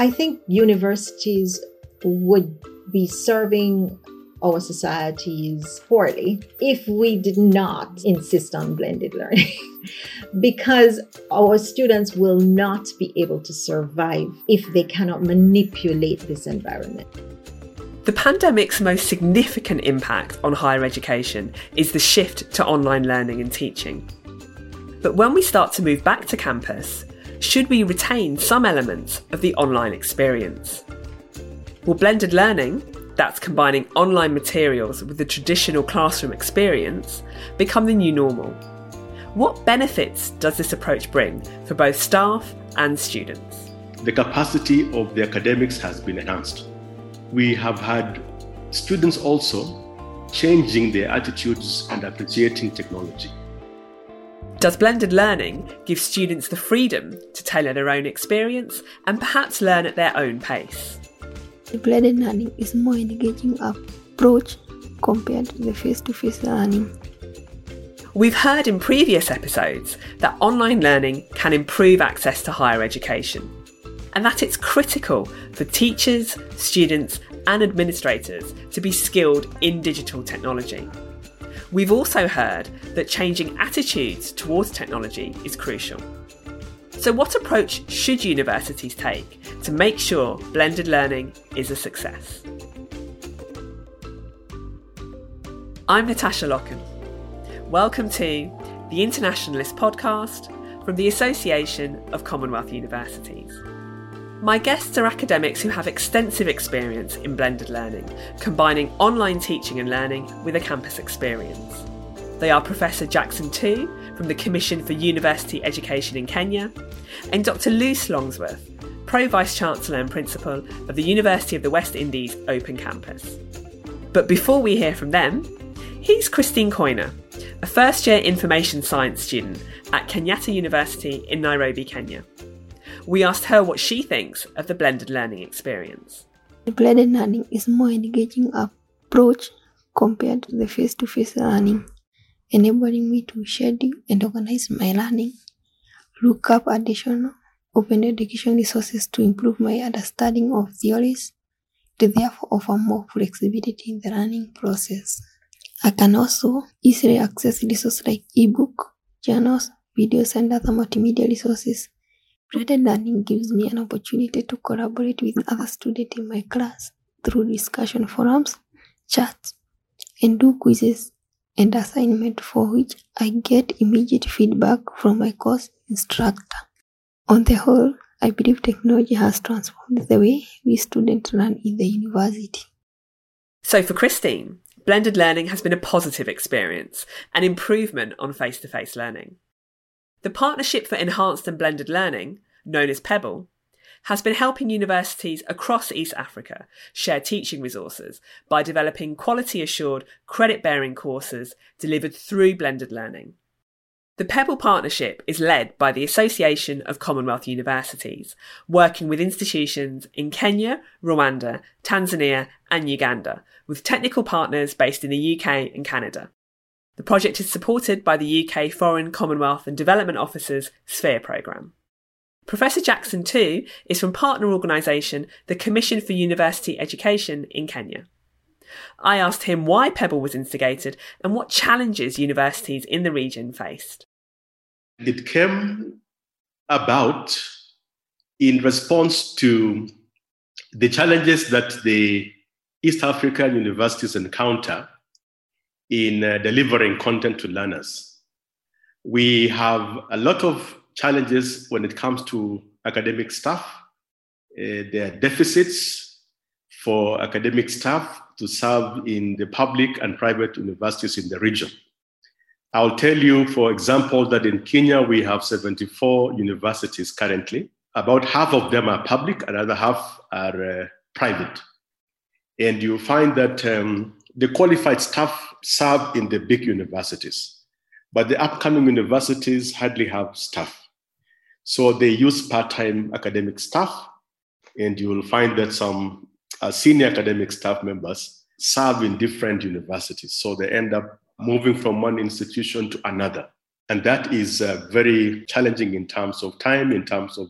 I think universities would be serving our societies poorly if we did not insist on blended learning. because our students will not be able to survive if they cannot manipulate this environment. The pandemic's most significant impact on higher education is the shift to online learning and teaching. But when we start to move back to campus, should we retain some elements of the online experience? Will blended learning, that's combining online materials with the traditional classroom experience, become the new normal? What benefits does this approach bring for both staff and students? The capacity of the academics has been enhanced. We have had students also changing their attitudes and appreciating technology. Does blended learning give students the freedom to tailor their own experience and perhaps learn at their own pace? The blended learning is more engaging approach compared to the face-to-face learning. We've heard in previous episodes that online learning can improve access to higher education and that it's critical for teachers, students, and administrators to be skilled in digital technology. We've also heard that changing attitudes towards technology is crucial. So, what approach should universities take to make sure blended learning is a success? I'm Natasha Locken. Welcome to the Internationalist podcast from the Association of Commonwealth Universities. My guests are academics who have extensive experience in blended learning, combining online teaching and learning with a campus experience. They are Professor Jackson Too from the Commission for University Education in Kenya and Dr. Luz Longsworth, Pro Vice Chancellor and Principal of the University of the West Indies Open Campus. But before we hear from them, here's Christine Koine, a first year information science student at Kenyatta University in Nairobi, Kenya. We asked her what she thinks of the blended learning experience. The blended learning is more engaging approach compared to the face-to-face learning, enabling me to schedule and organize my learning, look up additional open education resources to improve my understanding of theories, to therefore offer more flexibility in the learning process. I can also easily access resources like ebook, journals, videos, and other multimedia resources Blended learning gives me an opportunity to collaborate with other students in my class through discussion forums, chats, and do quizzes and assignment for which I get immediate feedback from my course instructor. On the whole, I believe technology has transformed the way we students learn in the university. So for Christine, blended learning has been a positive experience, an improvement on face to face learning. The Partnership for Enhanced and Blended Learning, known as PEBBLE, has been helping universities across East Africa share teaching resources by developing quality assured, credit bearing courses delivered through blended learning. The Pebble partnership is led by the Association of Commonwealth Universities, working with institutions in Kenya, Rwanda, Tanzania, and Uganda, with technical partners based in the UK and Canada. The project is supported by the UK Foreign, Commonwealth and Development Office's SPHERE programme. Professor Jackson Too, is from partner organisation the Commission for University Education in Kenya. I asked him why Pebble was instigated and what challenges universities in the region faced. It came about in response to the challenges that the East African universities encounter in uh, delivering content to learners. We have a lot of challenges when it comes to academic staff. Uh, there are deficits for academic staff to serve in the public and private universities in the region. I'll tell you, for example, that in Kenya we have 74 universities currently. About half of them are public, another half are uh, private. And you find that um, the qualified staff serve in the big universities, but the upcoming universities hardly have staff. So they use part time academic staff, and you will find that some uh, senior academic staff members serve in different universities. So they end up moving from one institution to another. And that is uh, very challenging in terms of time, in terms of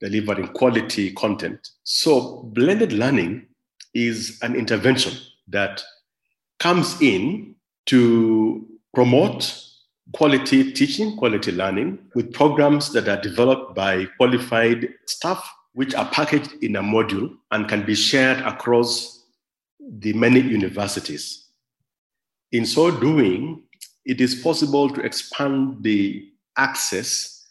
delivering quality content. So, blended learning is an intervention that comes in to promote quality teaching, quality learning with programs that are developed by qualified staff, which are packaged in a module and can be shared across the many universities. In so doing, it is possible to expand the access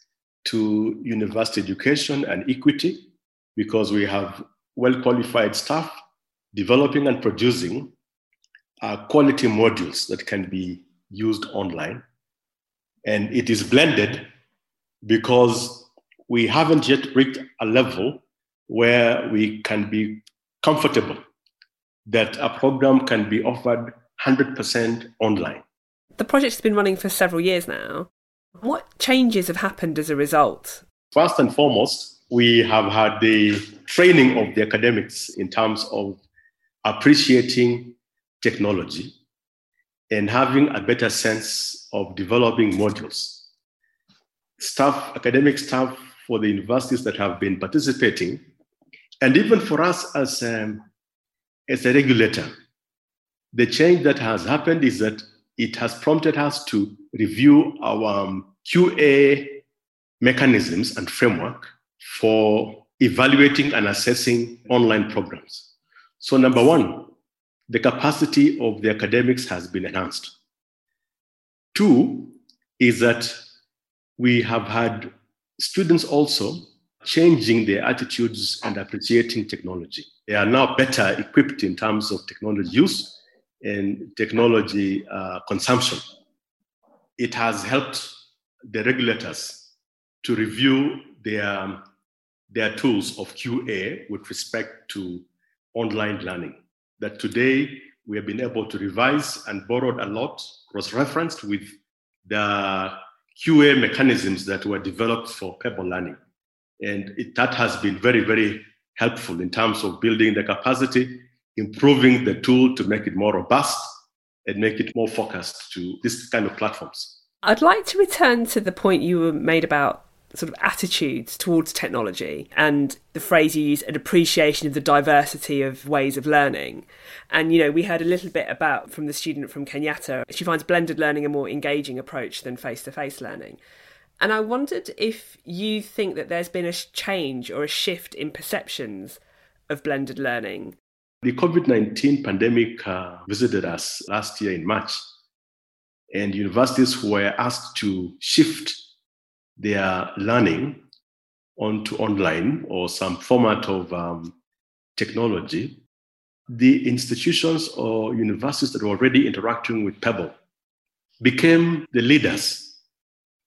to university education and equity because we have well qualified staff developing and producing uh, quality modules that can be used online. And it is blended because we haven't yet reached a level where we can be comfortable that a program can be offered 100% online. The project's been running for several years now. What changes have happened as a result? First and foremost, we have had the training of the academics in terms of appreciating technology and having a better sense of developing modules. Staff, academic staff for the universities that have been participating, and even for us as, um, as a regulator, the change that has happened is that it has prompted us to review our um, QA mechanisms and framework for evaluating and assessing online programs. So, number one, the capacity of the academics has been enhanced. Two is that we have had students also changing their attitudes and appreciating technology. They are now better equipped in terms of technology use and technology uh, consumption. It has helped the regulators to review their, their tools of QA with respect to online learning. That today we have been able to revise and borrowed a lot, cross referenced with the QA mechanisms that were developed for Pebble learning. And it, that has been very, very helpful in terms of building the capacity improving the tool to make it more robust and make it more focused to this kind of platforms. I'd like to return to the point you made about sort of attitudes towards technology and the phrase you use an appreciation of the diversity of ways of learning. And you know we heard a little bit about from the student from kenyatta. She finds blended learning a more engaging approach than face-to-face learning. And i wondered if you think that there's been a change or a shift in perceptions of blended learning. The COVID 19 pandemic uh, visited us last year in March, and universities were asked to shift their learning onto online or some format of um, technology. The institutions or universities that were already interacting with Pebble became the leaders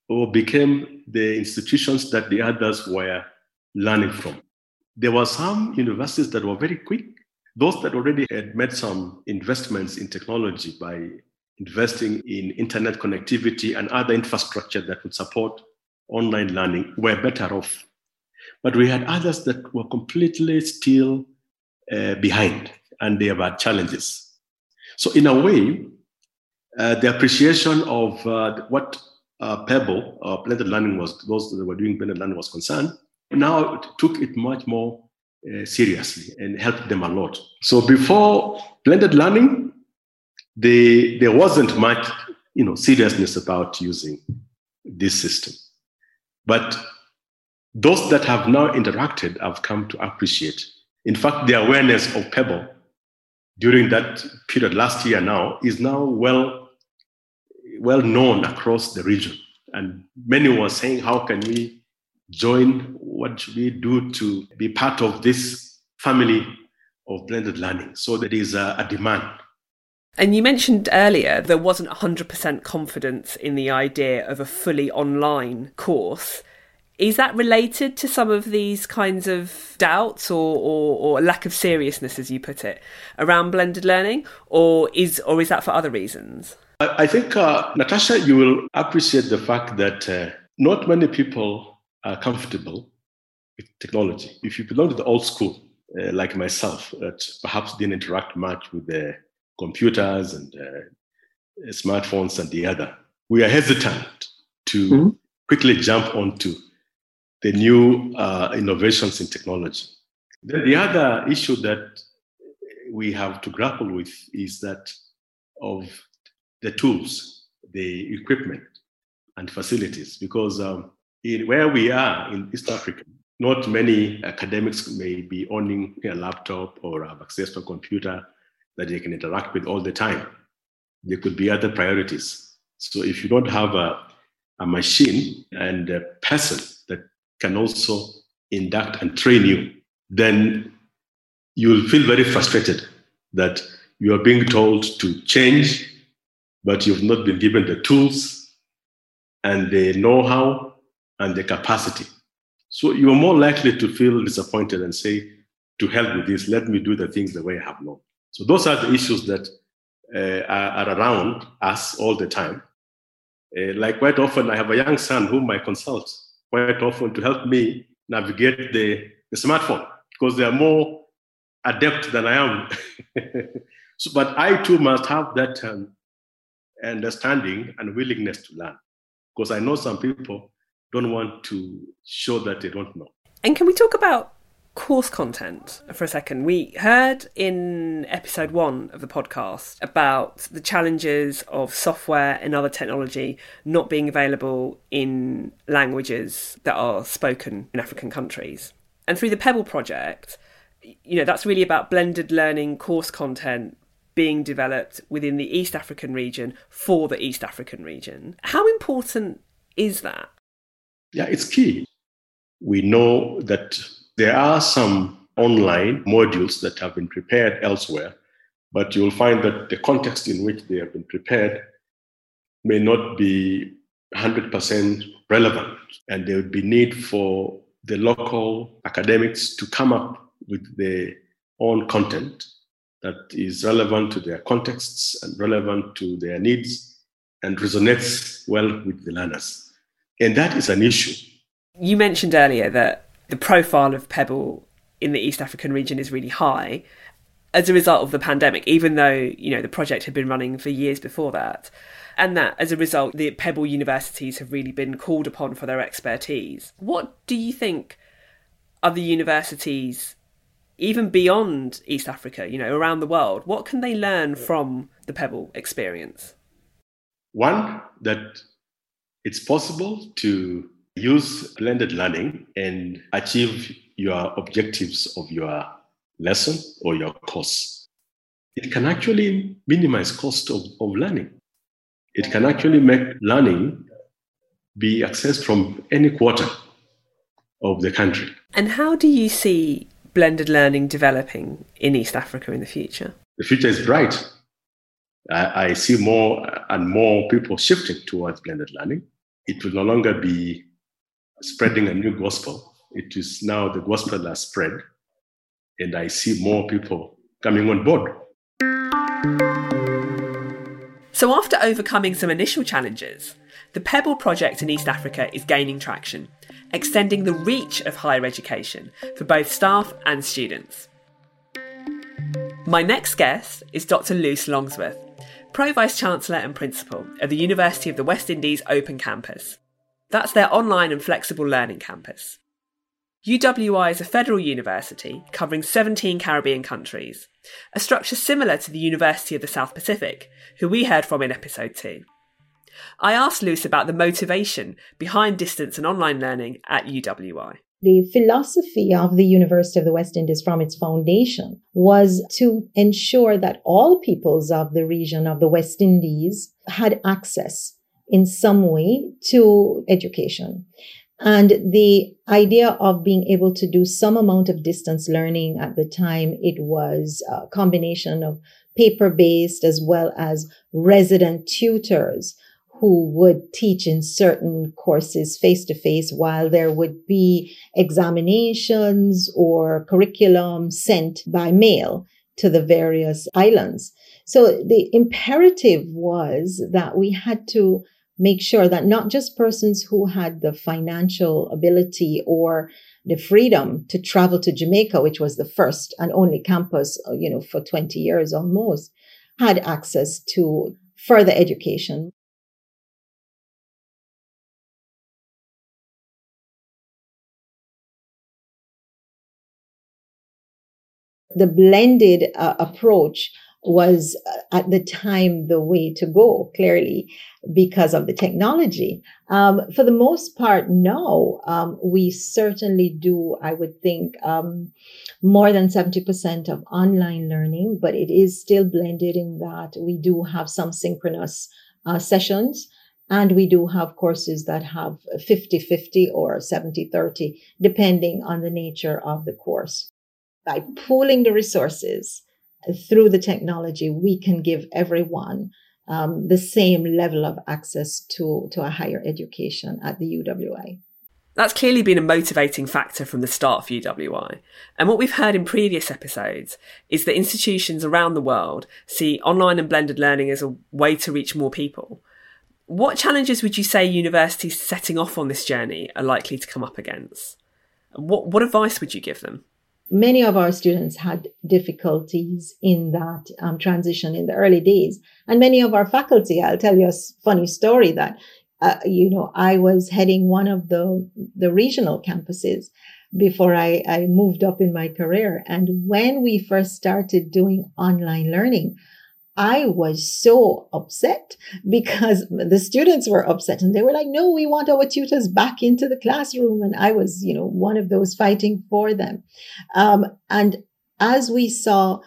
or became the institutions that the others were learning from. There were some universities that were very quick those that already had made some investments in technology by investing in internet connectivity and other infrastructure that would support online learning were better off. But we had others that were completely still uh, behind and they have had challenges. So, in a way, uh, the appreciation of uh, what uh, Pebble or blended learning was, those that were doing blended learning was concerned, now it took it much more uh, seriously and helped them a lot. So before blended learning, they, there wasn't much you know, seriousness about using this system. But those that have now interacted have come to appreciate. In fact, the awareness of Pebble during that period last year now is now well, well known across the region. And many were saying, how can we join? What should we do to be part of this family of blended learning? So there is a, a demand. And you mentioned earlier there wasn't 100% confidence in the idea of a fully online course. Is that related to some of these kinds of doubts or, or, or, lack of seriousness, as you put it, around blended learning, or is or is that for other reasons? I, I think, uh, Natasha, you will appreciate the fact that uh, not many people are comfortable with technology. If you belong to the old school, uh, like myself, that perhaps didn't interact much with the computers and uh, smartphones and the other, we are hesitant to mm-hmm. quickly jump onto the new uh, innovations in technology. Then the other issue that we have to grapple with is that of the tools, the equipment, and facilities, because um, in where we are in East Africa, not many academics may be owning a laptop or have access to a computer that they can interact with all the time. There could be other priorities. So if you don't have a, a machine and a person that can also induct and train you, then you'll feel very frustrated that you are being told to change, but you've not been given the tools and the know how and the capacity. So you are more likely to feel disappointed and say, to help with this, let me do the things the way I have known. So those are the issues that uh, are, are, around us all the time. Uh, like quite often, I have a young son whom I consult quite often to help me navigate the, the smartphone because they are more adept than I am. so, but I too must have that um, understanding and willingness to learn because I know some people don't want to show that they don't know. And can we talk about course content for a second? We heard in episode one of the podcast about the challenges of software and other technology not being available in languages that are spoken in African countries. And through the Pebble project, you know, that's really about blended learning course content being developed within the East African region for the East African region. How important is that? Yeah, it's key. We know that there are some online modules that have been prepared elsewhere, but you'll find that the context in which they have been prepared may not be 100% relevant, and there would be need for the local academics to come up with their own content that is relevant to their contexts and relevant to their needs and resonates well with the learners. And that is an issue. You mentioned earlier that the profile of Pebble in the East African region is really high as a result of the pandemic, even though, you know, the project had been running for years before that. And that as a result, the Pebble universities have really been called upon for their expertise. What do you think other universities, even beyond East Africa, you know, around the world, what can they learn from the Pebble experience? One, that it's possible to use blended learning and achieve your objectives of your lesson or your course. It can actually minimize cost of, of learning. It can actually make learning be accessed from any quarter of the country. And how do you see blended learning developing in East Africa in the future? The future is bright. I, I see more and more people shifting towards blended learning. It will no longer be spreading a new gospel. It is now the gospel has spread, and I see more people coming on board. So, after overcoming some initial challenges, the Pebble project in East Africa is gaining traction, extending the reach of higher education for both staff and students. My next guest is Dr. Luz Longsworth, Pro Vice Chancellor and Principal of the University of the West Indies Open Campus. That's their online and flexible learning campus. UWI is a federal university covering 17 Caribbean countries, a structure similar to the University of the South Pacific, who we heard from in episode 2. I asked Luz about the motivation behind distance and online learning at UWI. The philosophy of the University of the West Indies from its foundation was to ensure that all peoples of the region of the West Indies had access in some way to education. And the idea of being able to do some amount of distance learning at the time, it was a combination of paper based as well as resident tutors who would teach in certain courses face to face while there would be examinations or curriculum sent by mail to the various islands. So the imperative was that we had to make sure that not just persons who had the financial ability or the freedom to travel to Jamaica, which was the first and only campus, uh, you know, for 20 years almost, had access to further education. The blended uh, approach was uh, at the time the way to go, clearly, because of the technology. Um, for the most part, no. um, we certainly do, I would think, um, more than 70% of online learning, but it is still blended in that we do have some synchronous uh, sessions. And we do have courses that have 50 50 or 70 30, depending on the nature of the course. By pooling the resources, through the technology, we can give everyone um, the same level of access to, to a higher education at the UWI. That's clearly been a motivating factor from the start for UWI. And what we've heard in previous episodes is that institutions around the world see online and blended learning as a way to reach more people. What challenges would you say universities setting off on this journey are likely to come up against? What, what advice would you give them? Many of our students had difficulties in that um, transition in the early days. And many of our faculty, I'll tell you a funny story that, uh, you know, I was heading one of the, the regional campuses before I, I moved up in my career. And when we first started doing online learning, I was so upset because the students were upset and they were like, no, we want our tutors back into the classroom. And I was, you know, one of those fighting for them. Um, and as we saw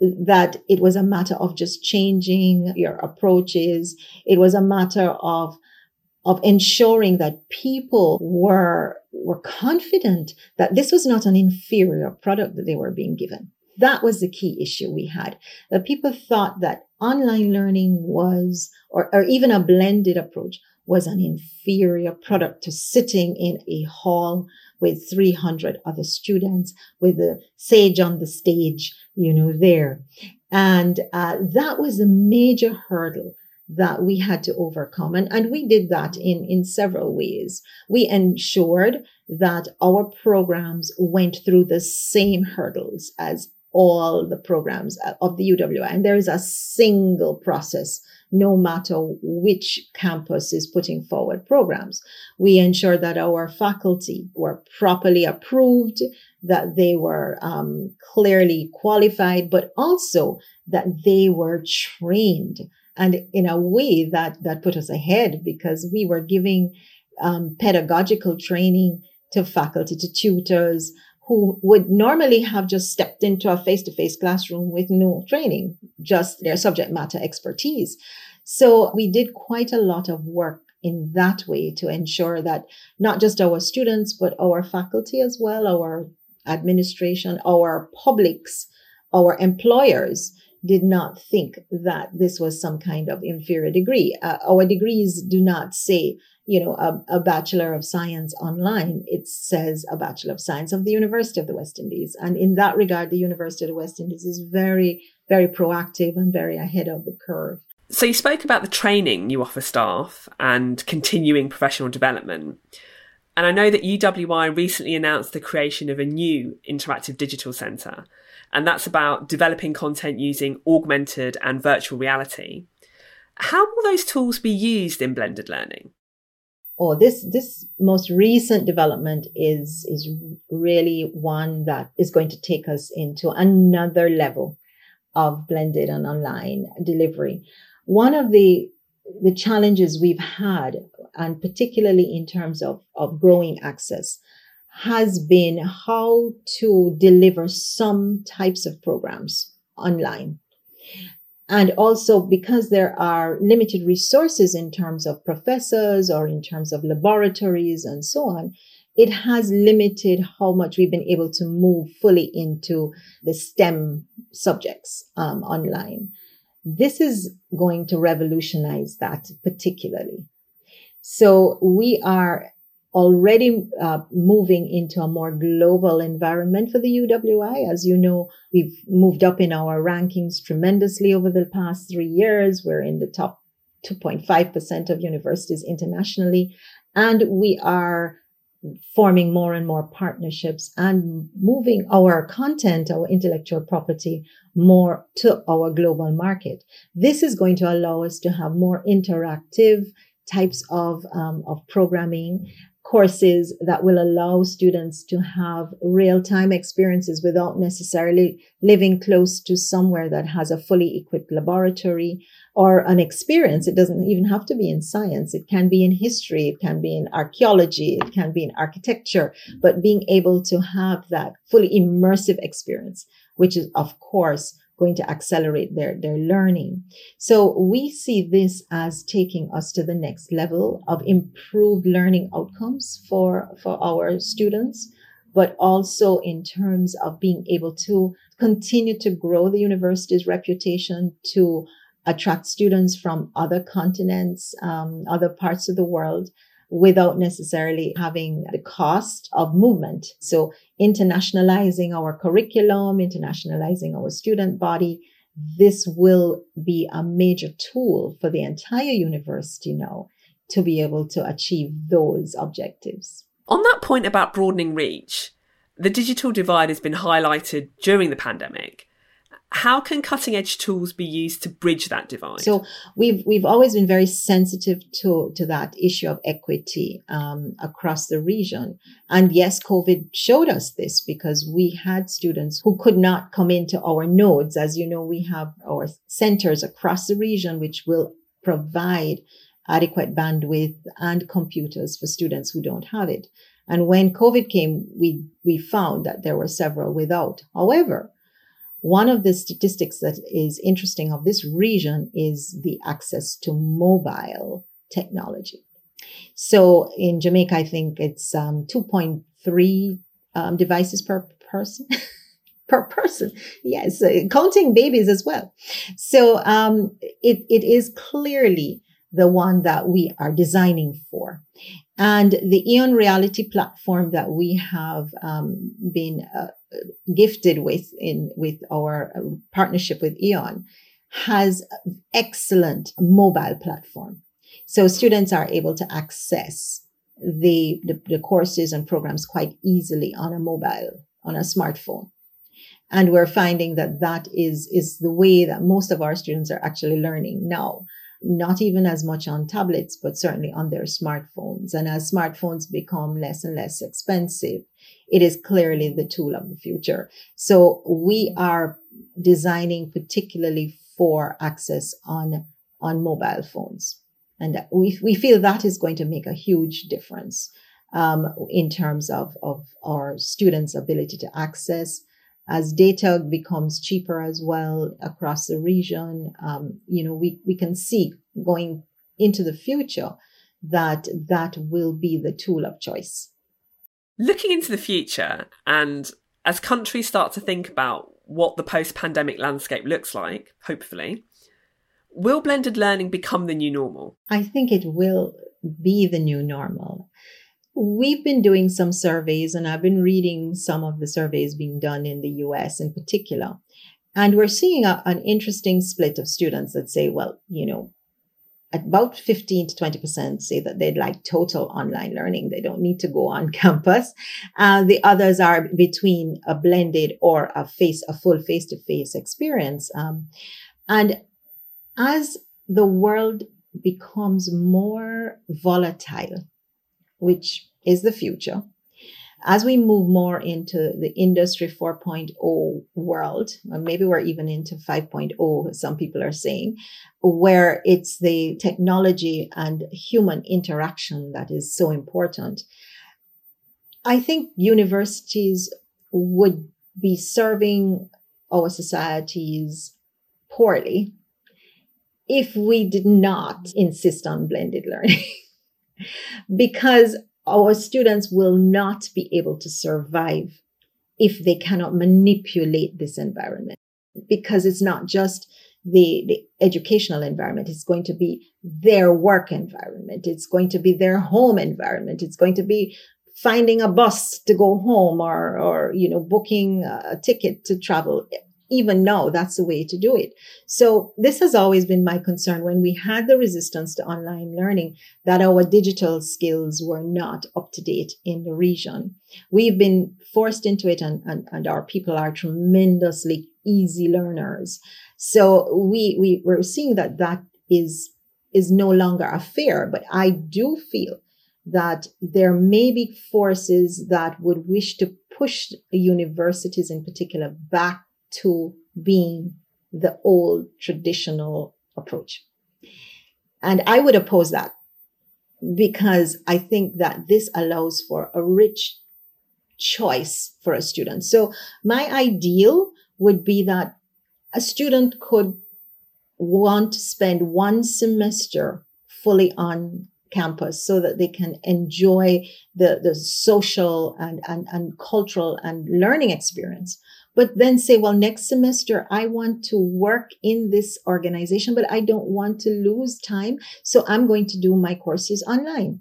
that it was a matter of just changing your approaches, it was a matter of of ensuring that people were were confident that this was not an inferior product that they were being given that was the key issue we had. That people thought that online learning was, or, or even a blended approach, was an inferior product to sitting in a hall with 300 other students with a sage on the stage, you know, there. And uh, that was a major hurdle that we had to overcome. And, and we did that in, in several ways. We ensured that our programs went through the same hurdles as all the programs of the UWI. And there is a single process, no matter which campus is putting forward programs. We ensure that our faculty were properly approved, that they were um, clearly qualified, but also that they were trained. And in a way that, that put us ahead because we were giving um, pedagogical training to faculty, to tutors, who would normally have just stepped into a face to face classroom with no training, just their subject matter expertise. So we did quite a lot of work in that way to ensure that not just our students, but our faculty as well, our administration, our publics, our employers did not think that this was some kind of inferior degree. Uh, our degrees do not say you know, a, a, Bachelor of Science online, it says a Bachelor of Science of the University of the West Indies. And in that regard, the University of the West Indies is very, very proactive and very ahead of the curve. So you spoke about the training you offer staff and continuing professional development. And I know that UWI recently announced the creation of a new interactive digital centre, and that's about developing content using augmented and virtual reality. How will those tools be used in blended learning? Oh, this this most recent development is is really one that is going to take us into another level of blended and online delivery. One of the the challenges we've had, and particularly in terms of, of growing access, has been how to deliver some types of programs online. And also because there are limited resources in terms of professors or in terms of laboratories and so on, it has limited how much we've been able to move fully into the STEM subjects um, online. This is going to revolutionize that particularly. So we are already uh, moving into a more global environment for the UWI. As you know, we've moved up in our rankings tremendously over the past three years. We're in the top 2.5% of universities internationally. And we are forming more and more partnerships and moving our content, our intellectual property more to our global market. This is going to allow us to have more interactive types of, um, of programming courses that will allow students to have real time experiences without necessarily living close to somewhere that has a fully equipped laboratory or an experience. It doesn't even have to be in science. It can be in history. It can be in archaeology. It can be in architecture, but being able to have that fully immersive experience, which is of course going to accelerate their, their learning. So we see this as taking us to the next level of improved learning outcomes for, for our students, but also in terms of being able to continue to grow the university's reputation to attract students from other continents, um, other parts of the world, without necessarily having the cost of movement. So internationalizing our curriculum, internationalizing our student body, this will be a major tool for the entire university now to be able to achieve those objectives. On that point about broadening reach, the digital divide has been highlighted during the pandemic how can cutting edge tools be used to bridge that divide? So we've we've always been very sensitive to to that issue of equity um, across the region, and yes, COVID showed us this because we had students who could not come into our nodes. As you know, we have our centers across the region which will provide adequate bandwidth and computers for students who don't have it. And when COVID came, we we found that there were several without. However, one of the statistics that is interesting of this region is the access to mobile technology. So in Jamaica, I think it's um, 2.3 um, devices per person. per person. Yes, uh, counting babies as well. So um, it, it is clearly the one that we are designing for. And the Eon Reality platform that we have um, been uh, gifted with in with our uh, partnership with Eon has excellent mobile platform. So students are able to access the, the, the courses and programs quite easily on a mobile, on a smartphone. And we're finding that that is, is the way that most of our students are actually learning now not even as much on tablets, but certainly on their smartphones. And as smartphones become less and less expensive, it is clearly the tool of the future. So we are designing particularly for access on, on mobile phones. And we, we feel that is going to make a huge difference um, in terms of, of our students' ability to access as data becomes cheaper as well across the region, um, you know, we, we can see going into the future that that will be the tool of choice. Looking into the future, and as countries start to think about what the post pandemic landscape looks like, hopefully, will blended learning become the new normal? I think it will be the new normal. We've been doing some surveys, and I've been reading some of the surveys being done in the US in particular. And we're seeing a, an interesting split of students that say, well, you know, about 15 to 20% say that they'd like total online learning. They don't need to go on campus. Uh, the others are between a blended or a face, a full face to face experience. Um, and as the world becomes more volatile, which is the future. As we move more into the industry 4.0 world, or maybe we're even into 5.0, some people are saying, where it's the technology and human interaction that is so important. I think universities would be serving our societies poorly if we did not insist on blended learning. because our students will not be able to survive if they cannot manipulate this environment. Because it's not just the, the educational environment it's going to be their work environment it's going to be their home environment it's going to be finding a bus to go home or or you know booking a ticket to travel even now that's the way to do it. So this has always been my concern when we had the resistance to online learning that our digital skills were not up to date in the region. We've been forced into it and, and, and our people are tremendously easy learners. So we, we, we're seeing that that is, is no longer a fear, but I do feel that there may be forces that would wish to push universities in particular back to being the old traditional approach. And I would oppose that because I think that this allows for a rich choice for a student. So my ideal would be that a student could want to spend one semester fully on campus so that they can enjoy the, the social and, and, and cultural and learning experience. But then say, well, next semester, I want to work in this organization, but I don't want to lose time. So I'm going to do my courses online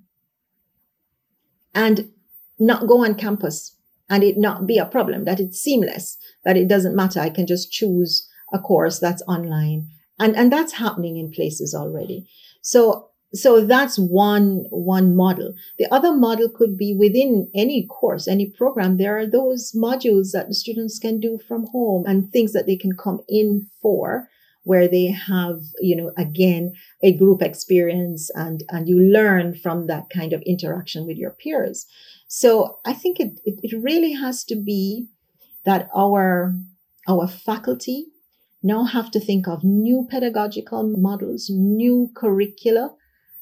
and not go on campus and it not be a problem, that it's seamless, that it doesn't matter. I can just choose a course that's online. And, and that's happening in places already. So so that's one one model. The other model could be within any course any program there are those modules that the students can do from home and things that they can come in for where they have you know again a group experience and and you learn from that kind of interaction with your peers. So i think it it, it really has to be that our our faculty now have to think of new pedagogical models new curricula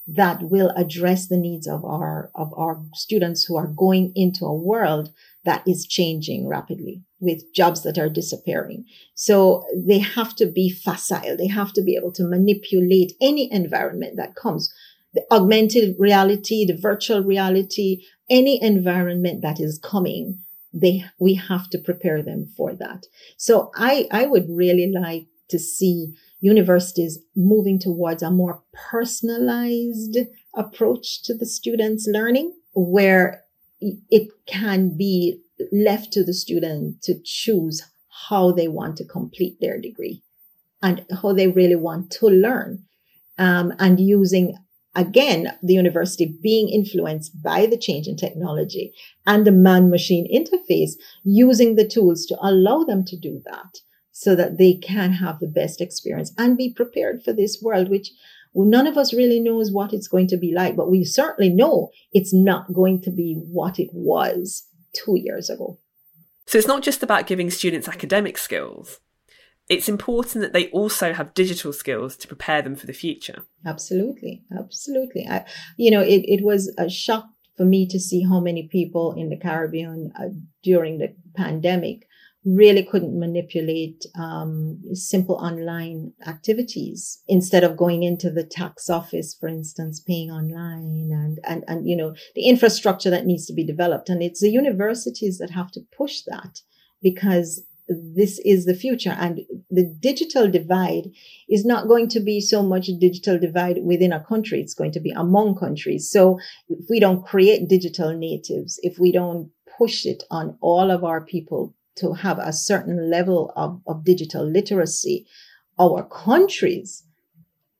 that will address the needs of our of our students who are going into a world that is changing rapidly with jobs that are disappearing. So they have to be facile. They have to be able to manipulate any environment that comes. The augmented reality the virtual reality any environment that is coming they we have to prepare them for that. So i i would really like to see universities moving towards a more personalized approach to the students' learning, where it can be left to the student to choose how they want to complete their degree and how they really want to learn. Um, and using again the university being influenced by the change in technology and the man machine interface using the tools to allow them to do that so that they can have the best experience and be prepared for this world, which none of us really knows what it's going to be like, but we certainly know it's not going to be what it was two years ago. So it's not just about giving students academic skills. It's important that they also have digital skills to prepare them for the future. Absolutely. Absolutely. I, you know, it, it was a shock for me to see how many people in the Caribbean uh, during the pandemic really couldn't manipulate um, simple online activities instead of going into the tax office for instance paying online and and and you know the infrastructure that needs to be developed. And it's the universities that have to push that because this is the future. And the digital divide is not going to be so much digital divide within a country. It's going to be among countries. So if we don't create digital natives if we don't push it on all of our people to have a certain level of, of digital literacy, our countries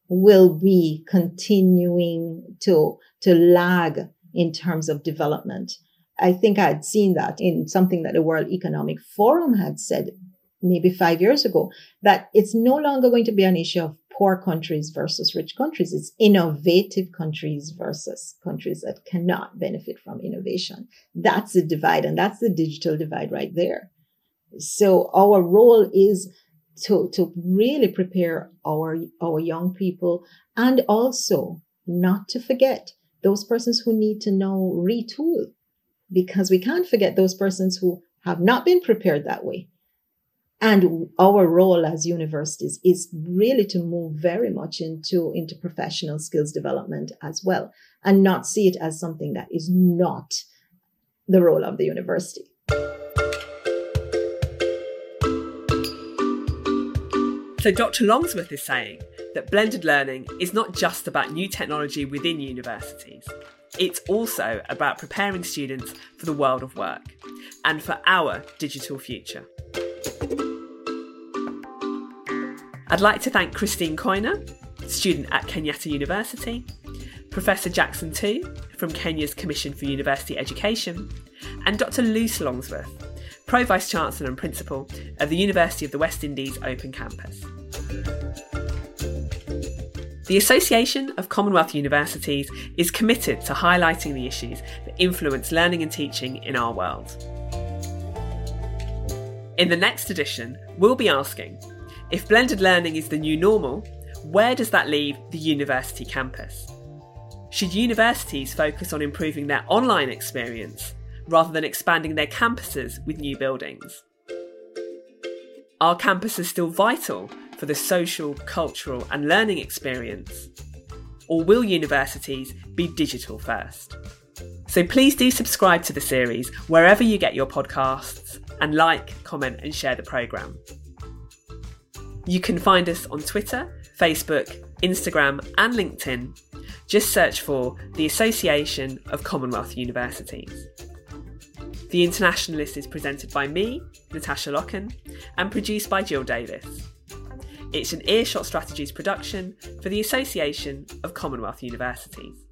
will be continuing to, to lag in terms of development. I think I had seen that in something that the World Economic Forum had said maybe five years ago that it's no longer going to be an issue of poor countries versus rich countries. It's innovative countries versus countries that cannot benefit from innovation. That's the divide, and that's the digital divide right there. So our role is to, to really prepare our, our young people and also not to forget those persons who need to know retool because we can't forget those persons who have not been prepared that way. And our role as universities is really to move very much into, into professional skills development as well and not see it as something that is not the role of the university. So, Dr. Longsworth is saying that blended learning is not just about new technology within universities, it's also about preparing students for the world of work and for our digital future. I'd like to thank Christine Koine, student at Kenyatta University, Professor Jackson Too from Kenya's Commission for University Education, and Dr. Luz Longsworth, Pro Vice Chancellor and Principal of the University of the West Indies Open Campus. The Association of Commonwealth Universities is committed to highlighting the issues that influence learning and teaching in our world. In the next edition, we'll be asking if blended learning is the new normal, where does that leave the university campus? Should universities focus on improving their online experience rather than expanding their campuses with new buildings? Are campuses still vital for the social, cultural, and learning experience? Or will universities be digital first? So please do subscribe to the series wherever you get your podcasts and like, comment, and share the programme. You can find us on Twitter, Facebook, Instagram, and LinkedIn. Just search for the Association of Commonwealth Universities. The Internationalist is presented by me, Natasha Lokhun, and produced by Jill Davis. It's an Earshot Strategies production for the Association of Commonwealth Universities.